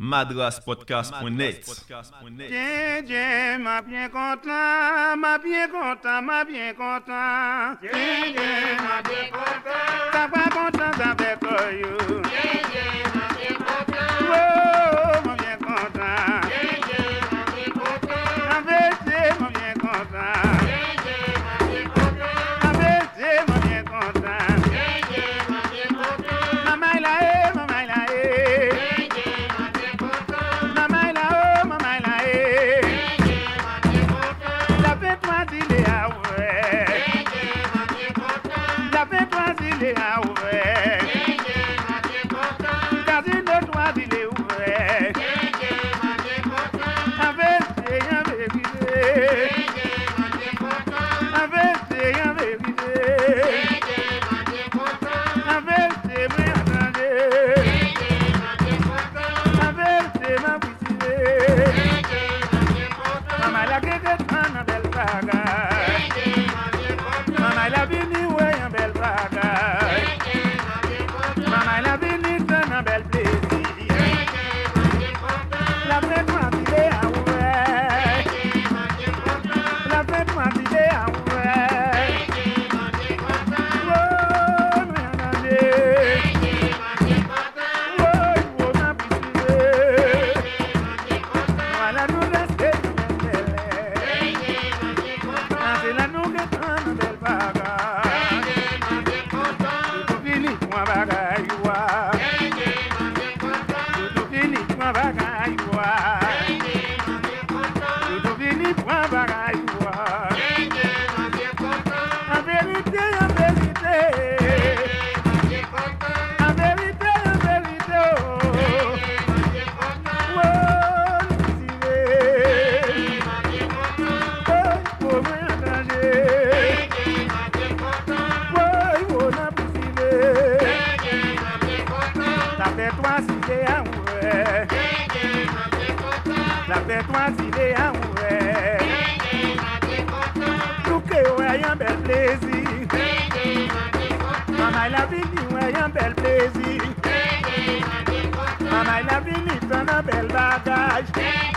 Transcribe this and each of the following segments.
madraspodcast.net. Bien content, bien content, ma bien content. Ma content. Content ma bien plaisir. Maman la vie ouais un bel plaisir. Maman la vie t'en un bel bagage.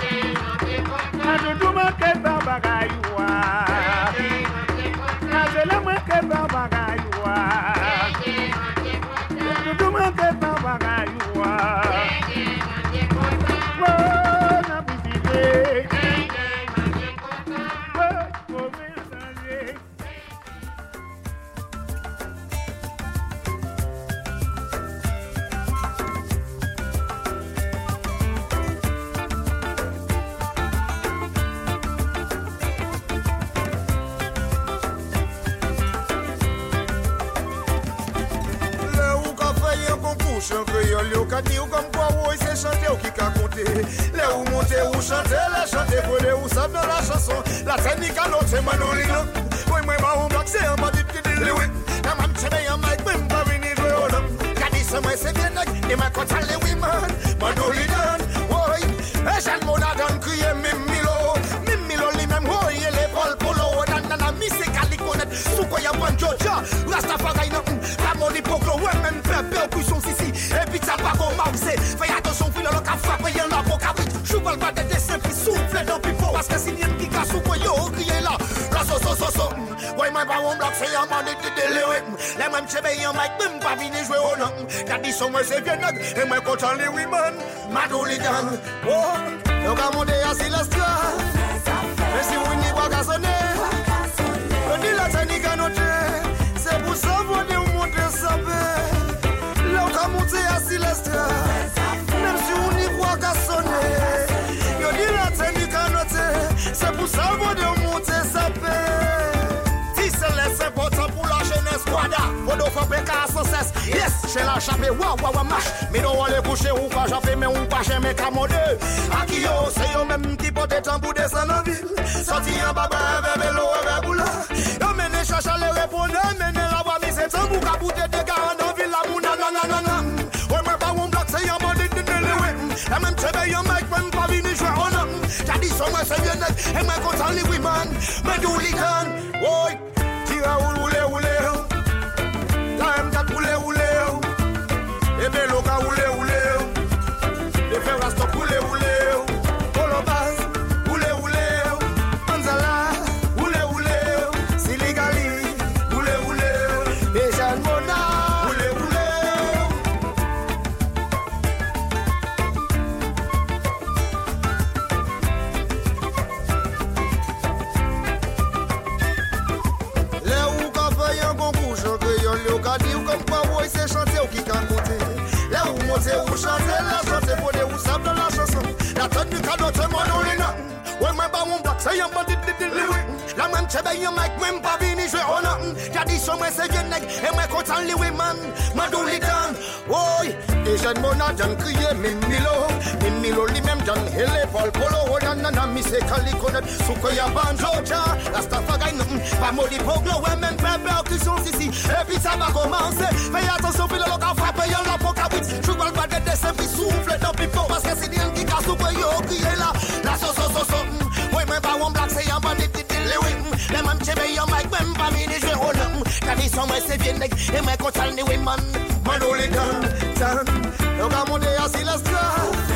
yon pwisyon sisi E pi tsa pa kon mawse Fè yatonsyon fwi lò lò ka fwa Pè yon lò pou ka wit Chou pal pa de desen pi soufle Don pi pou aske si nyen ki ka sou Pè yo kriye la La so so so so. Woy mwen pa won blok se yon mani te delewe Le mwen chebe yon mic Mwen pa vini jwe o nan Kati son mwen se vyenog E mwen kontan li wiman Madou li dan Oh Yo ka mwode ya silestia E si wini wakasone Wakasone Yo di la teni kanote Se pou sa vode ou mwote sape Mouti a silestre. Mèm si ou ni kwa ka sone Yo di la te ni kanote Se pou salvo de mouti sape Ti seles important pou la jenes Wada, wodo fapè ka asanses Yes, chè la chapè wawawa mash Mi do wale kouche ou kwa japè Men ou kwa jeme kamode Aki yo, se yo mèm ki pote tambou de sanan vil Soti an baba eve velo eve boula. Yo mène chacha le repone Mène la wami se tambou Kapoute de ka anan vil La mou nananananan say you make when Pavini show or nothing. Daddy somewhere say of your not, and my cousin only with man. Me do it boy. Tira ule ule. Oh. Time that ule ule. Oh. Ebe ule. Mwen kwa woy se chante ou ki kan kote Le ou monte ou chante La chante bode ou sable la chanson. La tèt du kadote mwen ou li nan. Woy mwen ba moun blak se yon bandit li li li La man chebe yon mek mwen pa vini jwe o noten Tradisyon mwen se gen neg, e mwen kontan liwe man. Ma do li tan, woy E jen mona jan kriye mimilo Mimilo li mem jan hele pol polo. O nan nan nan mi se kali konet Souko ya ban banjo cha, rasta fagay noten Pa modi poglo we men pepe okisyon sisi E pi sa va komanse Fey atensyon pi lo lo ka frape yon la poka wit Chouval ba de desen pi soufle Don pi fo paske si diyan ki ka souko yo kriye la La so so so so Woy men pa wan blak se yon bandit le wim Le mam chebe yo mak men pa mi ni jwe holam Kani son mwen se vyen neg E mwen kontal ni wiman Man ou le dan, tan Yo ga moun de yasi la stran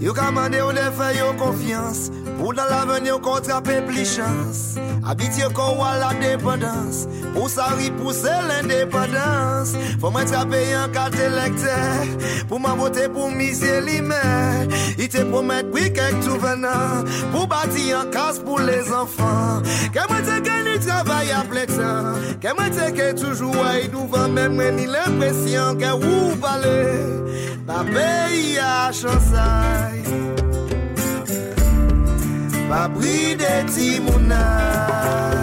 Yo ka mande ou de fè yo konfians Pou nan laven yo kontrape pli chans. Abit yo kon wala dependans Pou sa ripouse l'independans Fò mwen trape yon kat elekte. Pou mwen vote pou misye li men. Ite pou mwen pwi kek tou venan Pou bati yon kas pou les anfan Ke mwen teke ni travay a ple tan Kè mwen teke toujou ay douvan Men mwen ni l'impresyon ke ou pale. Pa peyi a chansay. Pa pri de ti mounan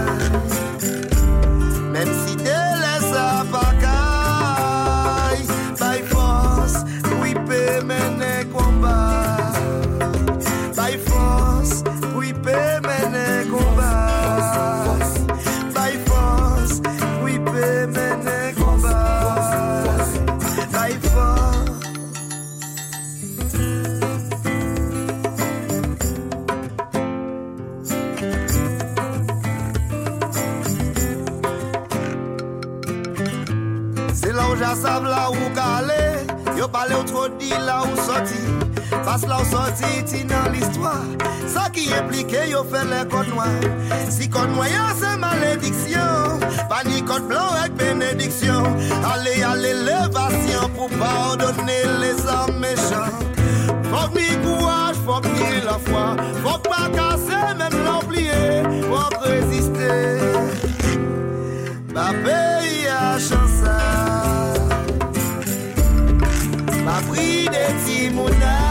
j'assav là où calé Yo parle ou trop dit là où sorti. Parce là où sorti ti dans l'histoire. Ça qui impliqué yo les codes noirs Si code noir c'est malédiction. Pas ni code blanc avec bénédiction. Allez à l'élévation pour pardonner les hommes méchants Faut que ni courage, faut que ni la que pas casser, même l'oublier. Faut que résister. Ma pays a chansé we the team.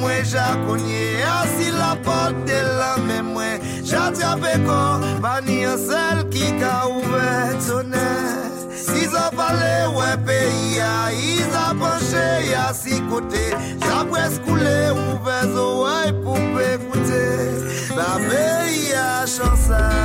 Moi cogné, assis la porte de la même. J'attrape ni un seul qui a ouvert son S'ils ont parlé, ouais, pays, ils ont penché, à six côtés. J'ai presque coulé, ouvert oreilles pour écouter. La pays a chansé.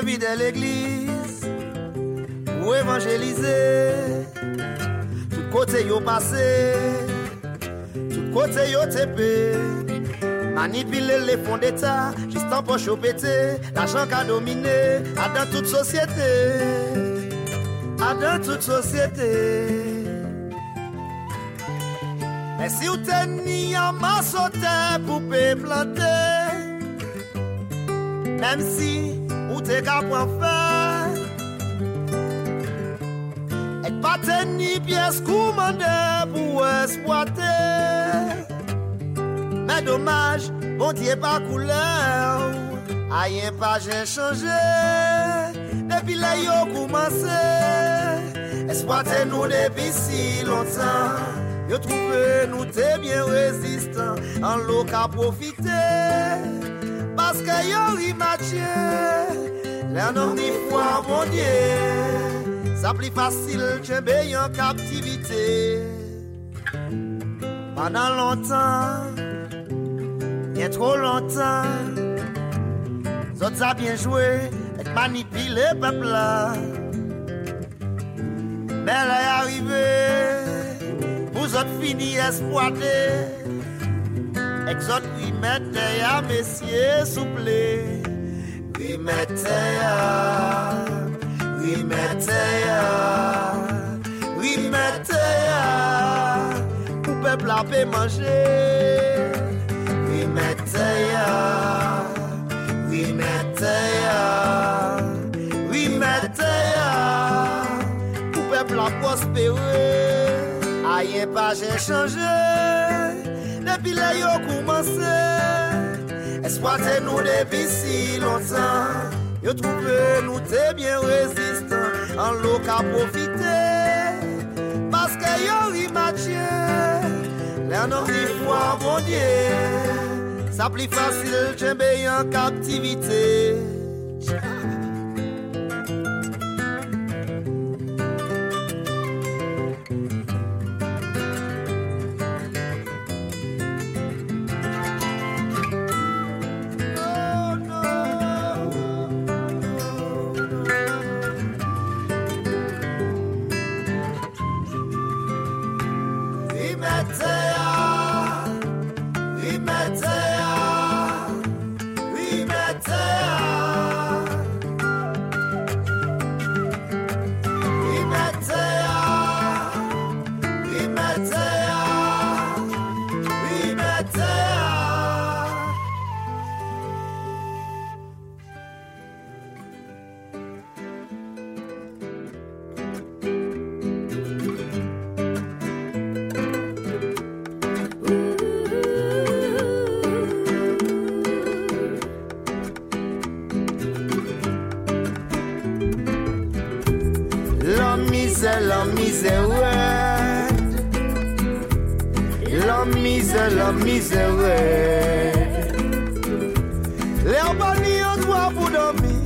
Servi de l'église pour évangéliser. Tout côté yo passé, tout côté yo tépé. Manipuler les fonds d'État, juste en poche au pété, l'argent qu'a dominé, à dans toute société, à dans toute société. Mais si vous tenez en masse pour planter, même si Se ka pran fè Ek paten ni pyes koumande pou espwate Mè domaj, bon diye pa koule A yen pa jen chanje Depi le yo koumanse Espwate nou depi si lontan Yo trouve nou te bien rezistan An lo ka profite Paske yo ri Dieu. Ça plus facile, tu en captivité. Pendant longtemps bien trop longtemps. Zot a bien joué et manipulé le peuple là. Mais elle est arrivée, vous autres fini exploité. Exote, oui, mettez à messieurs, souple. Oui, mettez à, oui, mettez à, oui, mettez à, pour peuple a peut manger. Oui, mettez à, oui, mettez à, oui, mettez à, pour peuple a prospéré. Aïe, pas j'ai changé, depuis là yo commencé. Esploite nou depi si lontan Yo troupe nou te bien rezistan An lo ka profite Paske yo rimatye Lè nan rifwa bondye Sa pli fasil jembe yon kaptivite Tcha se la misère. La misère, la misère. Les bani yon dwa pou domi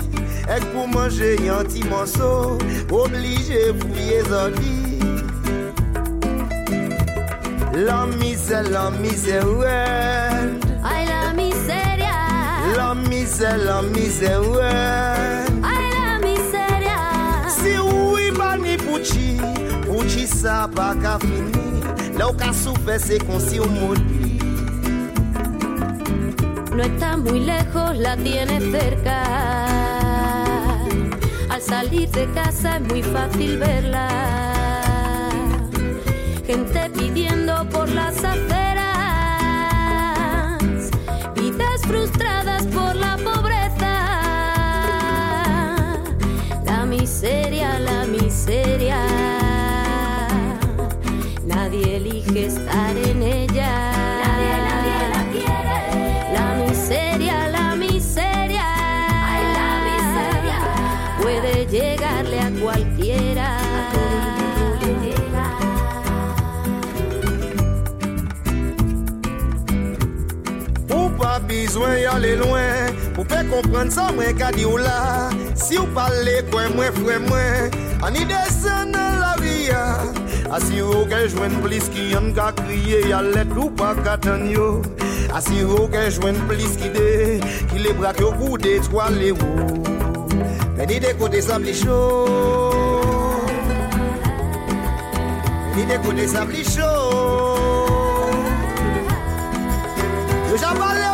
Ek pour manger un petit morceau? Oblige pour y zodi La mise, la mise ouais. Ay la miseria La mise, la mise ouais. Sa pa ka fini Là où ka souffert c'est qu'on si au maudit No está muy lejos, la tiene cerca. Al salir de casa es muy fácil verla. Gente pidiendo ale lwen Pou fe kompren sa mwen ka di ou la Si ou pale kwen mwen fwe mwen An ide sen nan la viya Asiro ke jwen plis ki an ka kriye Yalet ou pa katan yo. Asiro ke jwen plis ki de Ki le brak yo kou detwa le ou Meni de kote sa pli chou Meni de kote sa pli chou Yo jan pale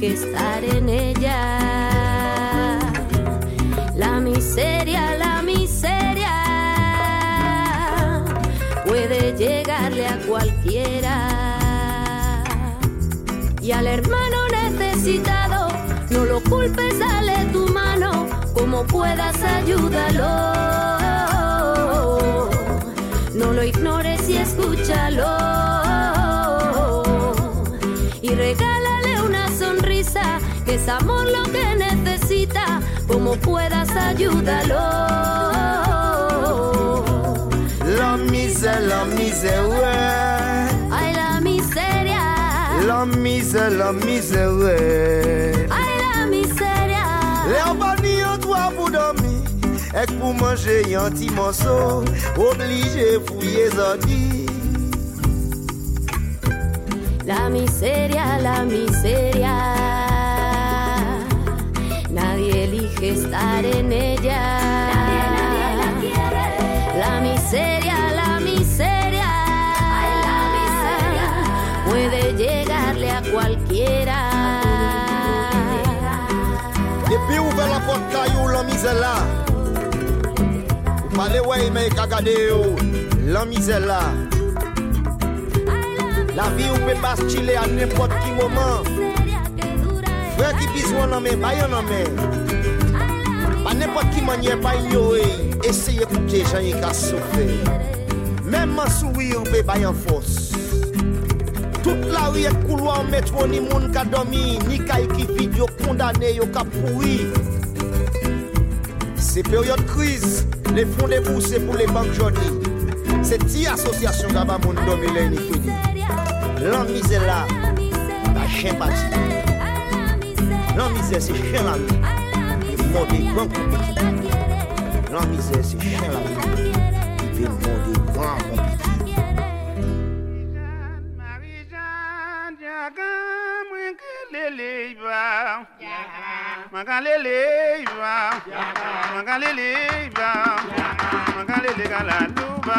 Elige estar en ella. La miseria, la miseria. Puede llegarle a cualquiera. Y al hermano necesitado, no lo culpes, dale tu mano, como puedas ayúdalo. No lo ignores y escúchalo. Que es amor lo que necesita, como puedas ayúdalo. La misère, la misère, ouais Ay, la miseria. La misère, la misère, ouais Ay, la miseria. Le an pa ni an toa pou dormi Ek pou manje yon ti monso Oblige fouye zodi La miseria, la miseria. que estar en ella. La. La miseria, la miseria. Puede llegarle a cualquiera. Debiuve la porta you la misela. Pale wey me cagadeo la misela. La vie ou peut à n'importe quel moment. Frère qui en main, baille en. pa ki manye pa inyoe, eseye pou ke jan yon ka sofe. Mèman sou yon be bayan fos. Tout la riye koulo an metro ni moun ka domi, ni kay ki video kondane yo ka poui. Se peryode kriz, le fond de bouse pou le bank jodi. Se ti asosyasyon gaba moun domi le ni kweni. Lan mize la, ba chen pati. Lan mize se chen la mi. mode grand La misère, c'est chien la vie. Il demande grand compétit. Magalele iba, magalele iba, magalele gala tuba,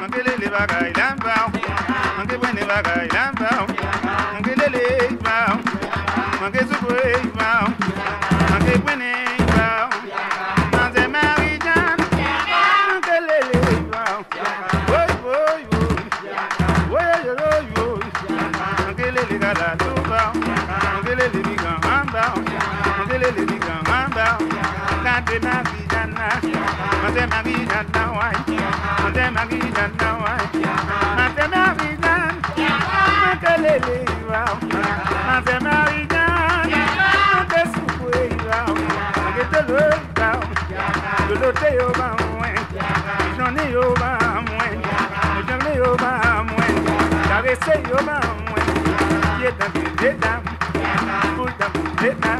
magalele baga ilamba, magalele baga ilamba, magalele iba, magalele iba. Madema Vijana, Madema Vijana, why? Madema Vijana, why? Madema Vijana, wa, wow. Madema Vijana, Matasuwe, wow. Get the love down, the lote over, when Johnny over, when Johnny over, when Dave say over, when Get them, get them, put.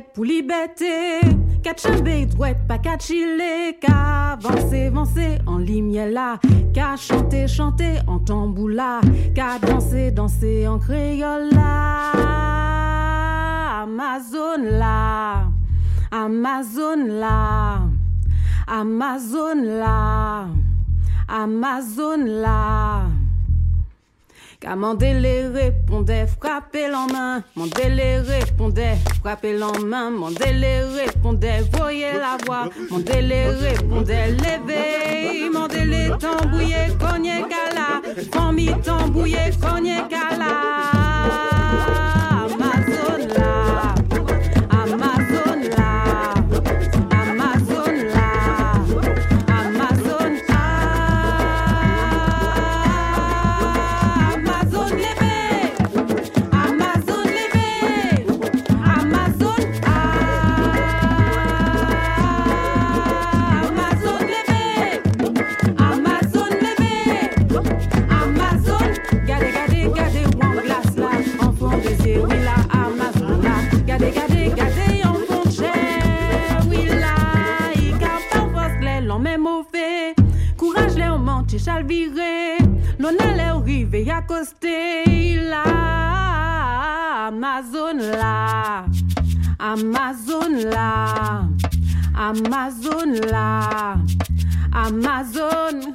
pour liberté. Katchambe droite, pas chiller, ka avancer, avancer en là, ka chanter, chanter en tamboula, ka danser, danser en créole là. Amazon là, Amazon là, Amazon là, Amazon là. Car Mandela répondait, frappez l'en main. Mandela répondait, frappez l'en main. Mandela répondait, voyez la voix. Mandela répondait, levez. Mandela tambouillé, cogné cala. Famille tambouillé, cogné cala. Chalviré, non allait arriver à coster là, Amazon là, Amazon là, Amazon là, Amazon.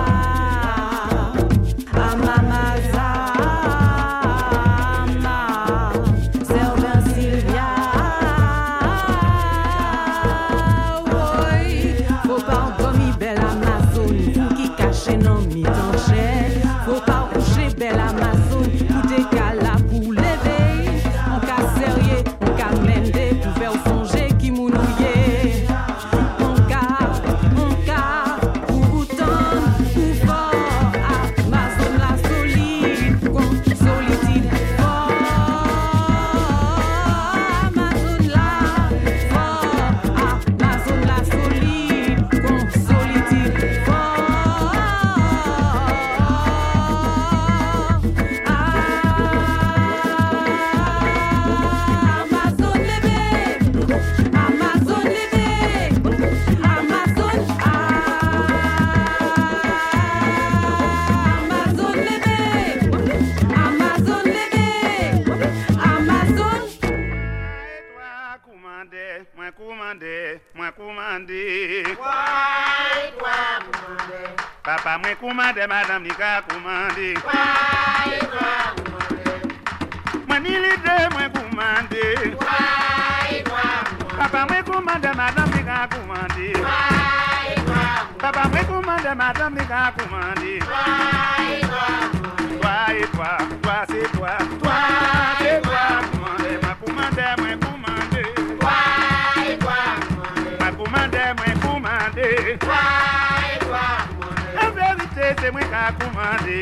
commandé.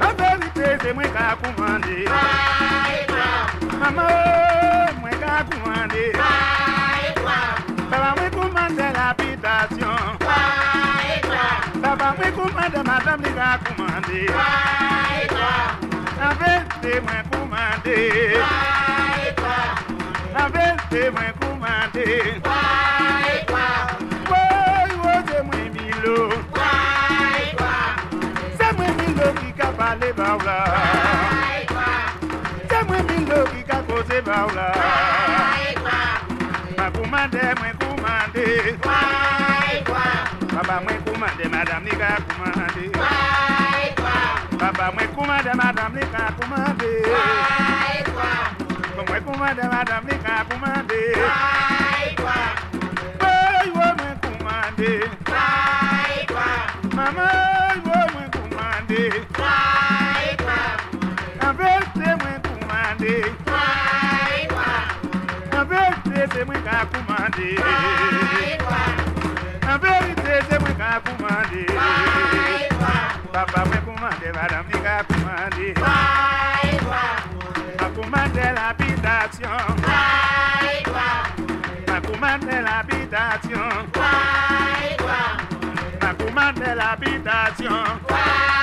En vérité, c'est moi qui a commandé. Maman, moi qui a commandé. Papa, moi commandé l'habitation. Papa, moi commandé madame qui a commandé. En vérité, moi commandé. En vérité, moi commandé. male baula Demwe bindo ki ka kose baula Ma kumande mwen kumande Baba mwen kumande madam ni ka kumande Baba mwen kumande madam ni ka kumande Mwen kumande madam ni ka kumande vérité, c'est moi qui a commandé. En vérité, c'est moi qui a commandé. Papa m'a commandé, madame ni a commandé. M'a commandé l'habitation. M'a commandé l'habitation. M'a commandé l'habitation.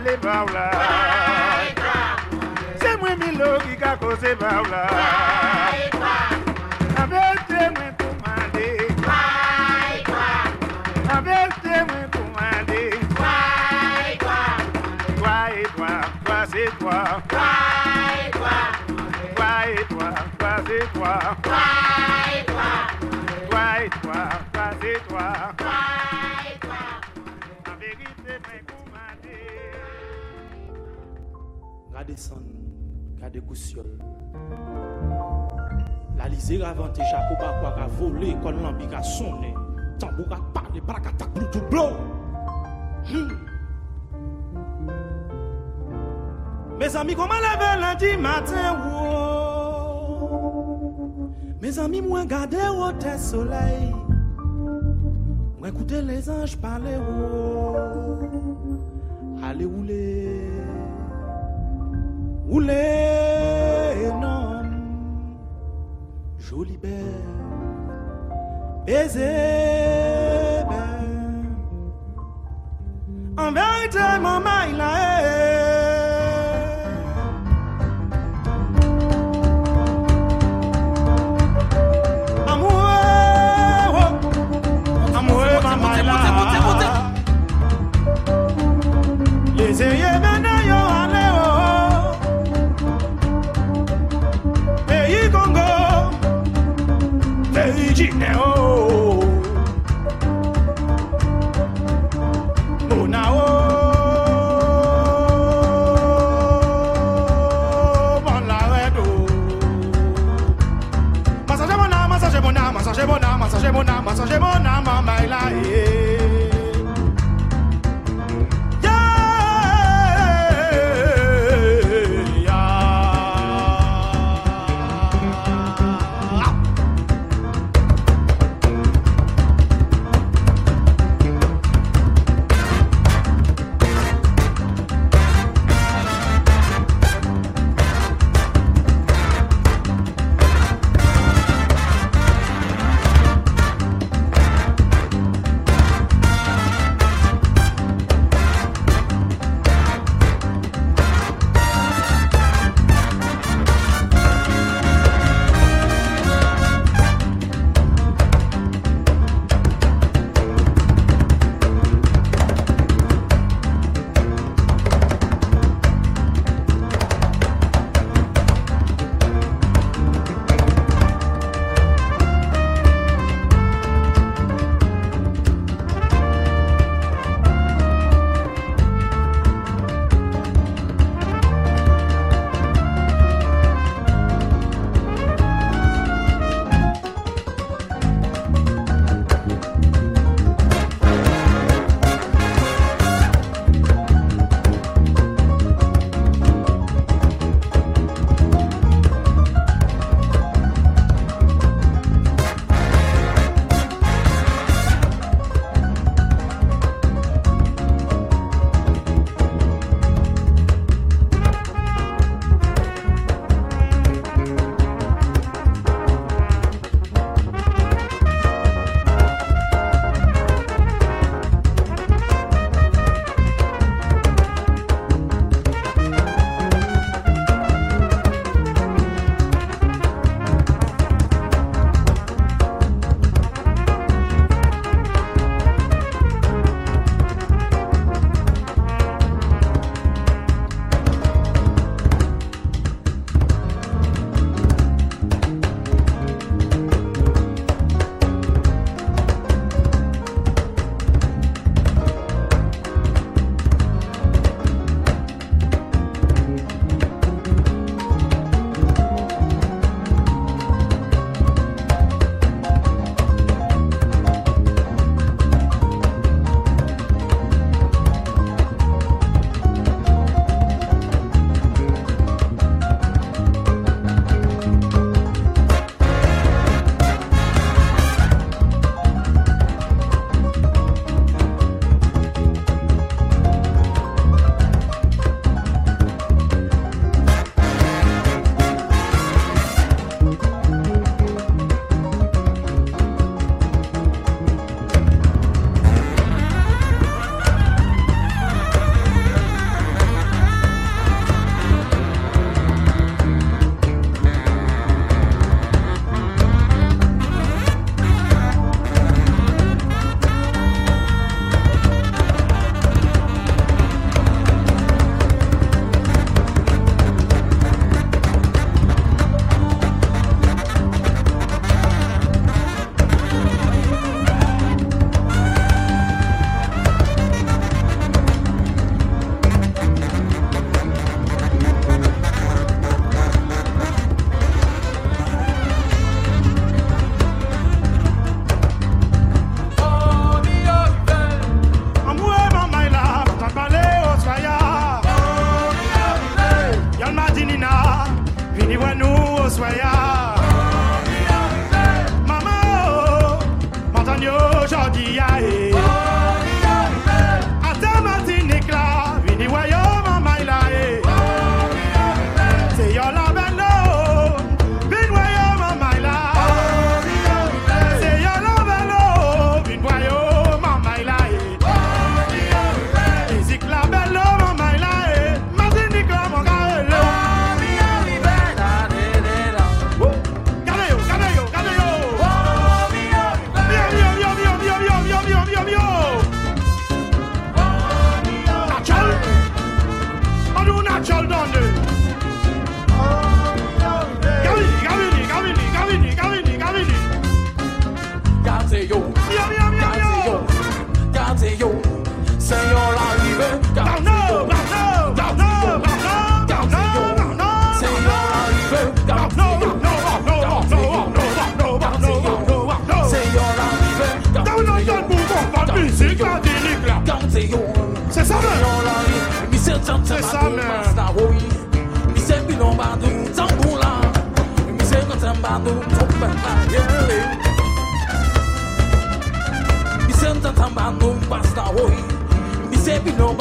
ale ba ou la. E Se mwen mi lo ki ka kose ba ou la. E Gade san, gade kousyol La lizè ravante chapeau pa kwa ka vole Kon lambi ka sonne Tambou ka pale, brakata kloutou blo Hmm. Mes amis, comment lever lundi matin. Mes amis, moi garder au tes soleil Moi écouter les anges parler wow. Allez rouler Non Jolie belle Baiser belle En vérité, maman, il a mon âme, changer mon âme en maille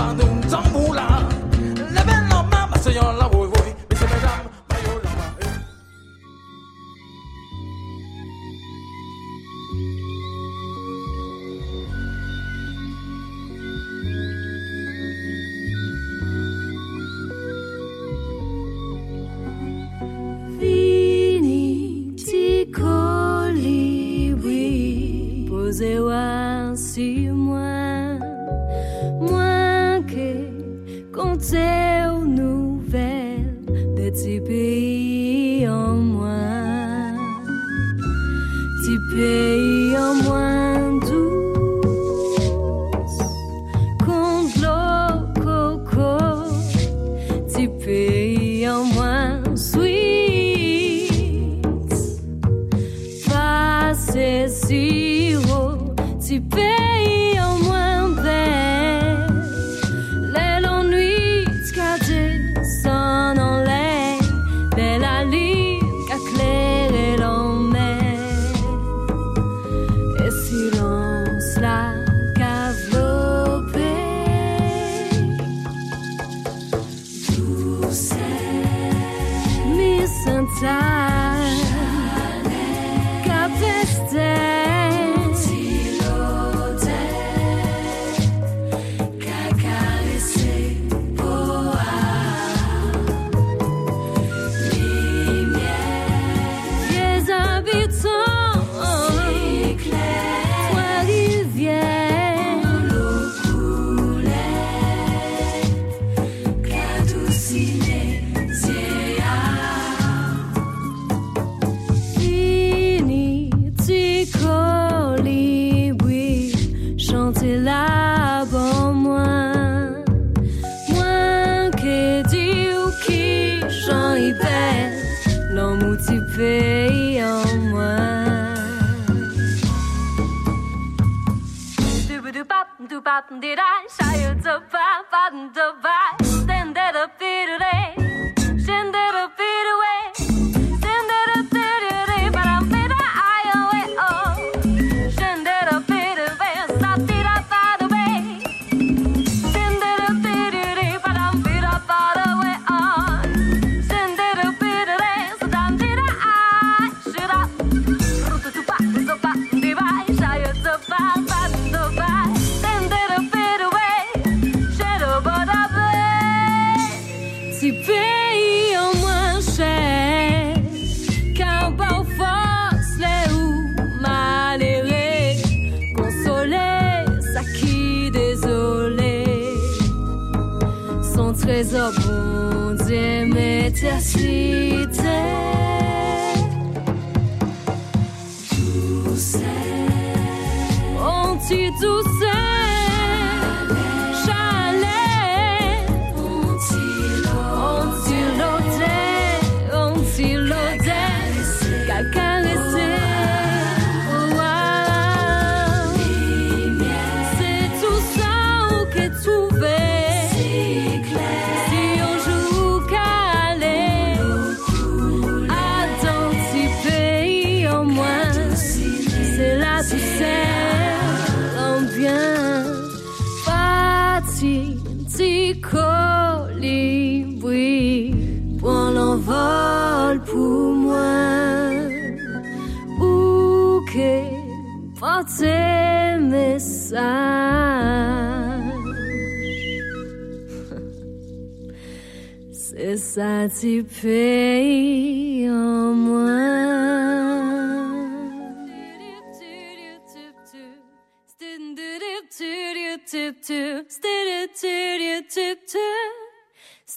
Anadolu'dan did I shine? C'est ça, tu payes en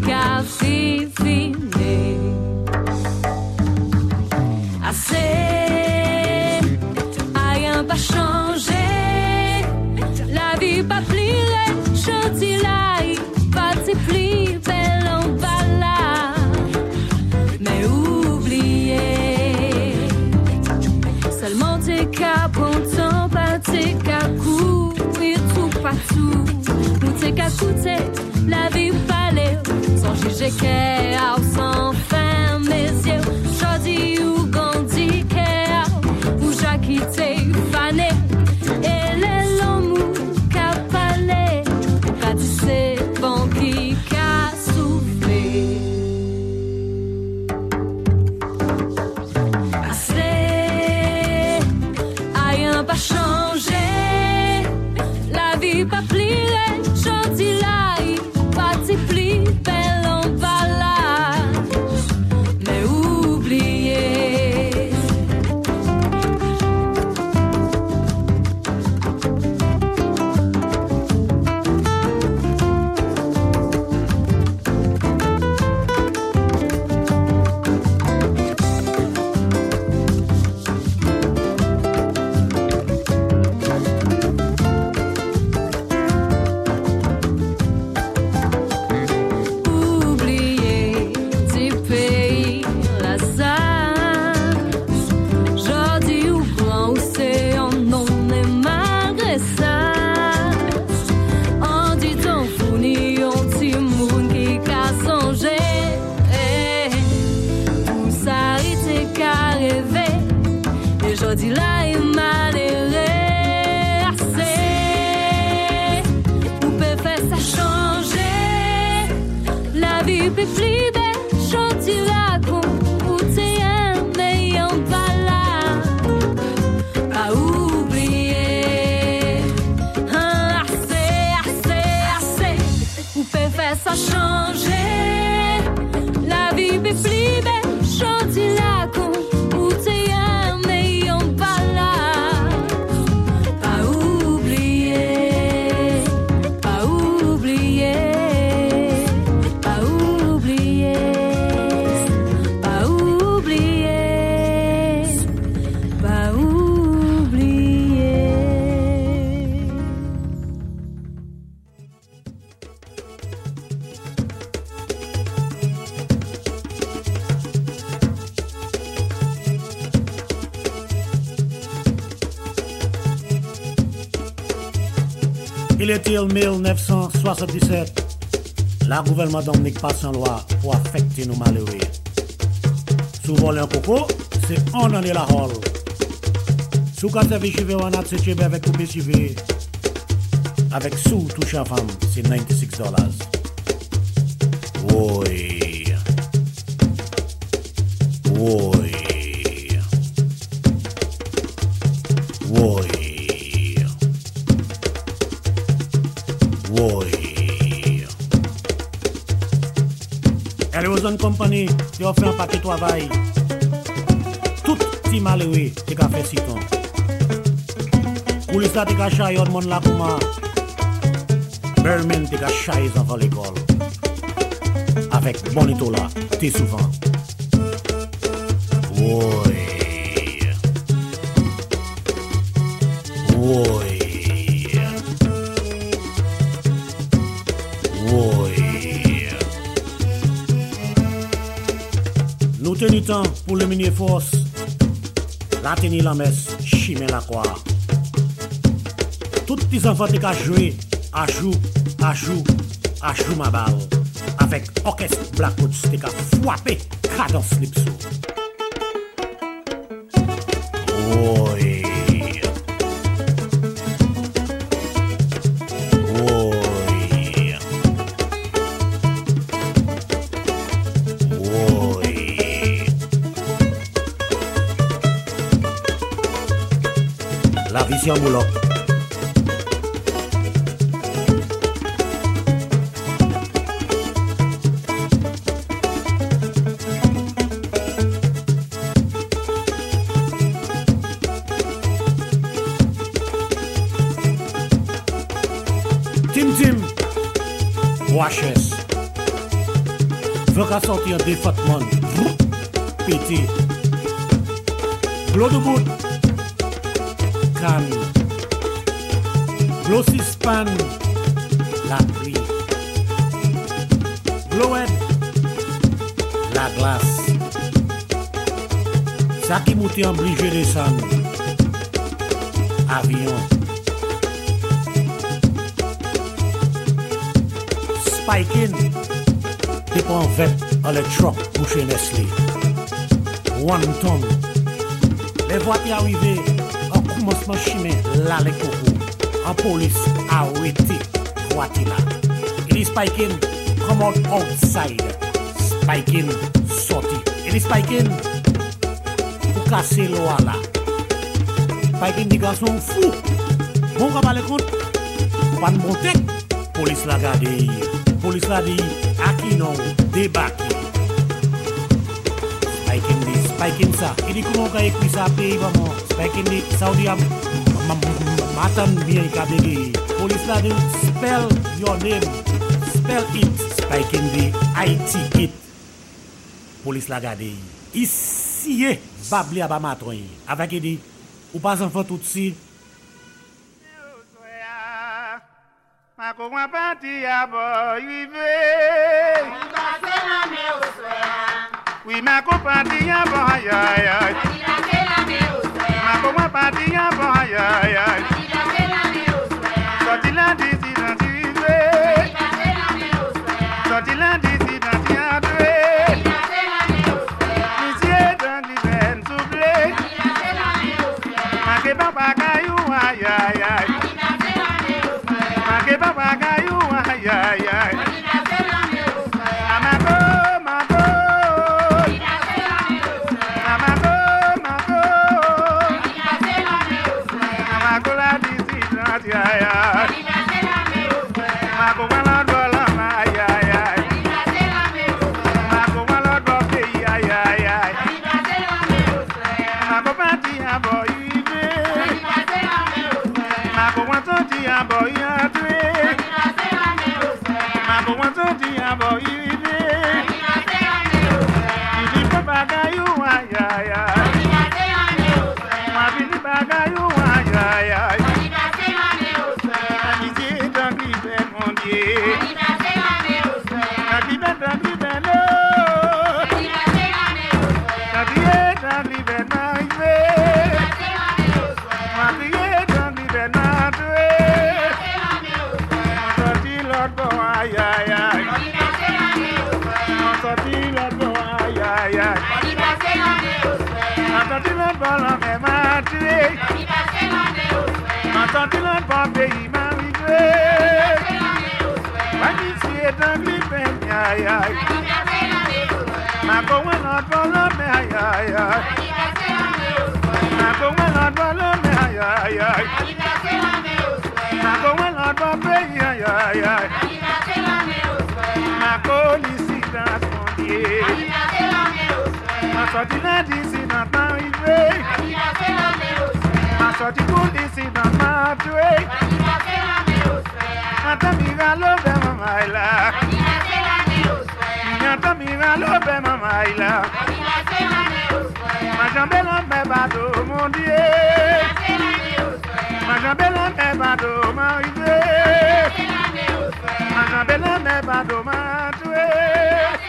qu'à finir. Assez, rien pas changé, la vie pas chantier là, pas pli, belle en balade, mais oublié. Seulement tes cas, bon temps, pas tes cas, courir tout partout, ou tes coûter, la vie fallait, sans juger qu'elle sans fin, mes yeux, choisi ou grandi, qu'elle, ou j'ai 1977. La gouvernement Dominique passe en loi pour affecter nos malheureux. Sous voler un coco, c'est on en est la hall. Sous tu chivé en a c'est avec coupé chivé. Avec sous touche à femme, c'est 96 dollars. Oui. Compagnie qui offre un paquet de travail. Tout petit malheureux qui a fait si temps. Police là, qui a chaillé au monde là pour moi. Berman, qui a chaillé les enfants à l'école. Avec Bonito là, t'es souvent. Tenu temps pour le minier force. La tenir la messe, chimé la croix. Tous les enfants qui ont joué, à jouer, à jouer, à jouer ma balle. Avec orchestre Blackwoods qui a frappé cadence lipso. Discípulo. Tim Tim. Washes. Vè ka soti an Piti Glo Can. Glo sispan. La pluie. Gloed. La glace. Ça qui moutait obligé de descendre. Avion. Spiking. Dip en vet à le truck pour chez Nestlé. One ton. Les voitures arrivées Koumonsman chimè lalek koukou An polis a wete Watila Eli Spaiken come on outside. Spaiken soti Eli Spaiken Ou kase lo ala Spaiken di gason fou. Bon kaba le kont Pan montek Polis la gade Polis la di Aki nou debaki spaikinsa ili kuno ka ek pisa pe ibamo spaikindi saudi am matan biye kabegi police la do spell your name. Spell it. Spaikindi it it. Police la gade. Ici babli aba matron avec dit ou pas enfant tout si. Mako wapati ya boy vive Mbase na me uswea Oui, ma compagnie, bon, aïe, aïe, aïe. Ma compagnie, bon, aïe, aïe, aïe. Sorti lundi, si lundi, oui. ti lundi. àbọ̀ wọn tó di àbọ̀. continent pa peyi man vive Panisye dan gripen yay yay Mako wen an bolo me ay ay ay Mako wen an bolo me ay ay ay Mako wen an pa peyi ay ay ay di si nan tan Masoti polisi na matwe. Anina tena me uswea. Hata migalo be mama ila. Anina tena me uswea. Hata migalo be mama ila. Anina tena me uswea. Majambela me bado mondie. Anina tena me uswea. Majambela me bado maide. Anina tena me uswea. Majambela me bado matwe. Anina tena me uswea.